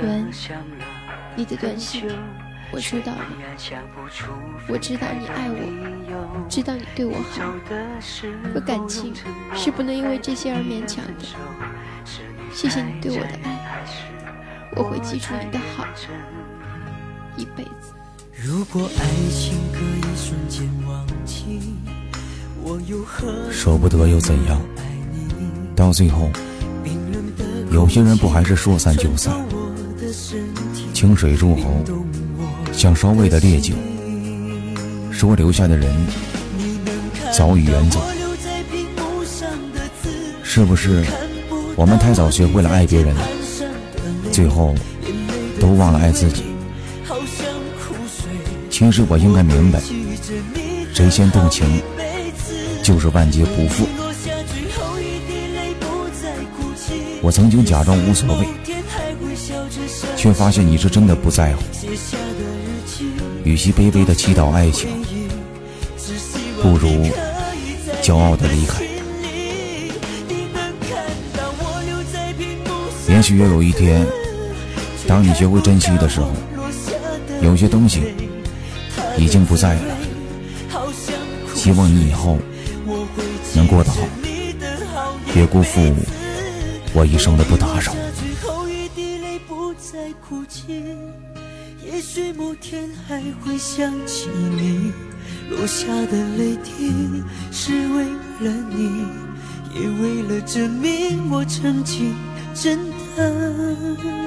文，你的短信我收到了。我知道你爱我，知道你对我好。可感情是不能因为这些而勉强的。谢谢你对我的爱，我会记住你的好，一辈子。如果爱情可以瞬间忘记，我又何舍不得又怎样？到最后。有些人不还是说散就散，清水入喉，像烧味的烈酒。说留下的人早已远走，是不是我们太早学会了爱别人，最后都忘了爱自己？其实我应该明白，谁先动情，就是万劫不复。我曾经假装无所谓，却发现你是真的不在乎。与其卑微的祈祷爱情，不如骄傲的离开。也许有一天，当你学会珍惜的时候，有些东西已经不在了。希望你以后能过得好，别辜负。我一生的不打扰。最后一滴泪不再哭泣也许某天还会想起你，落下的泪滴是为了你，也为了证明我曾经真的爱。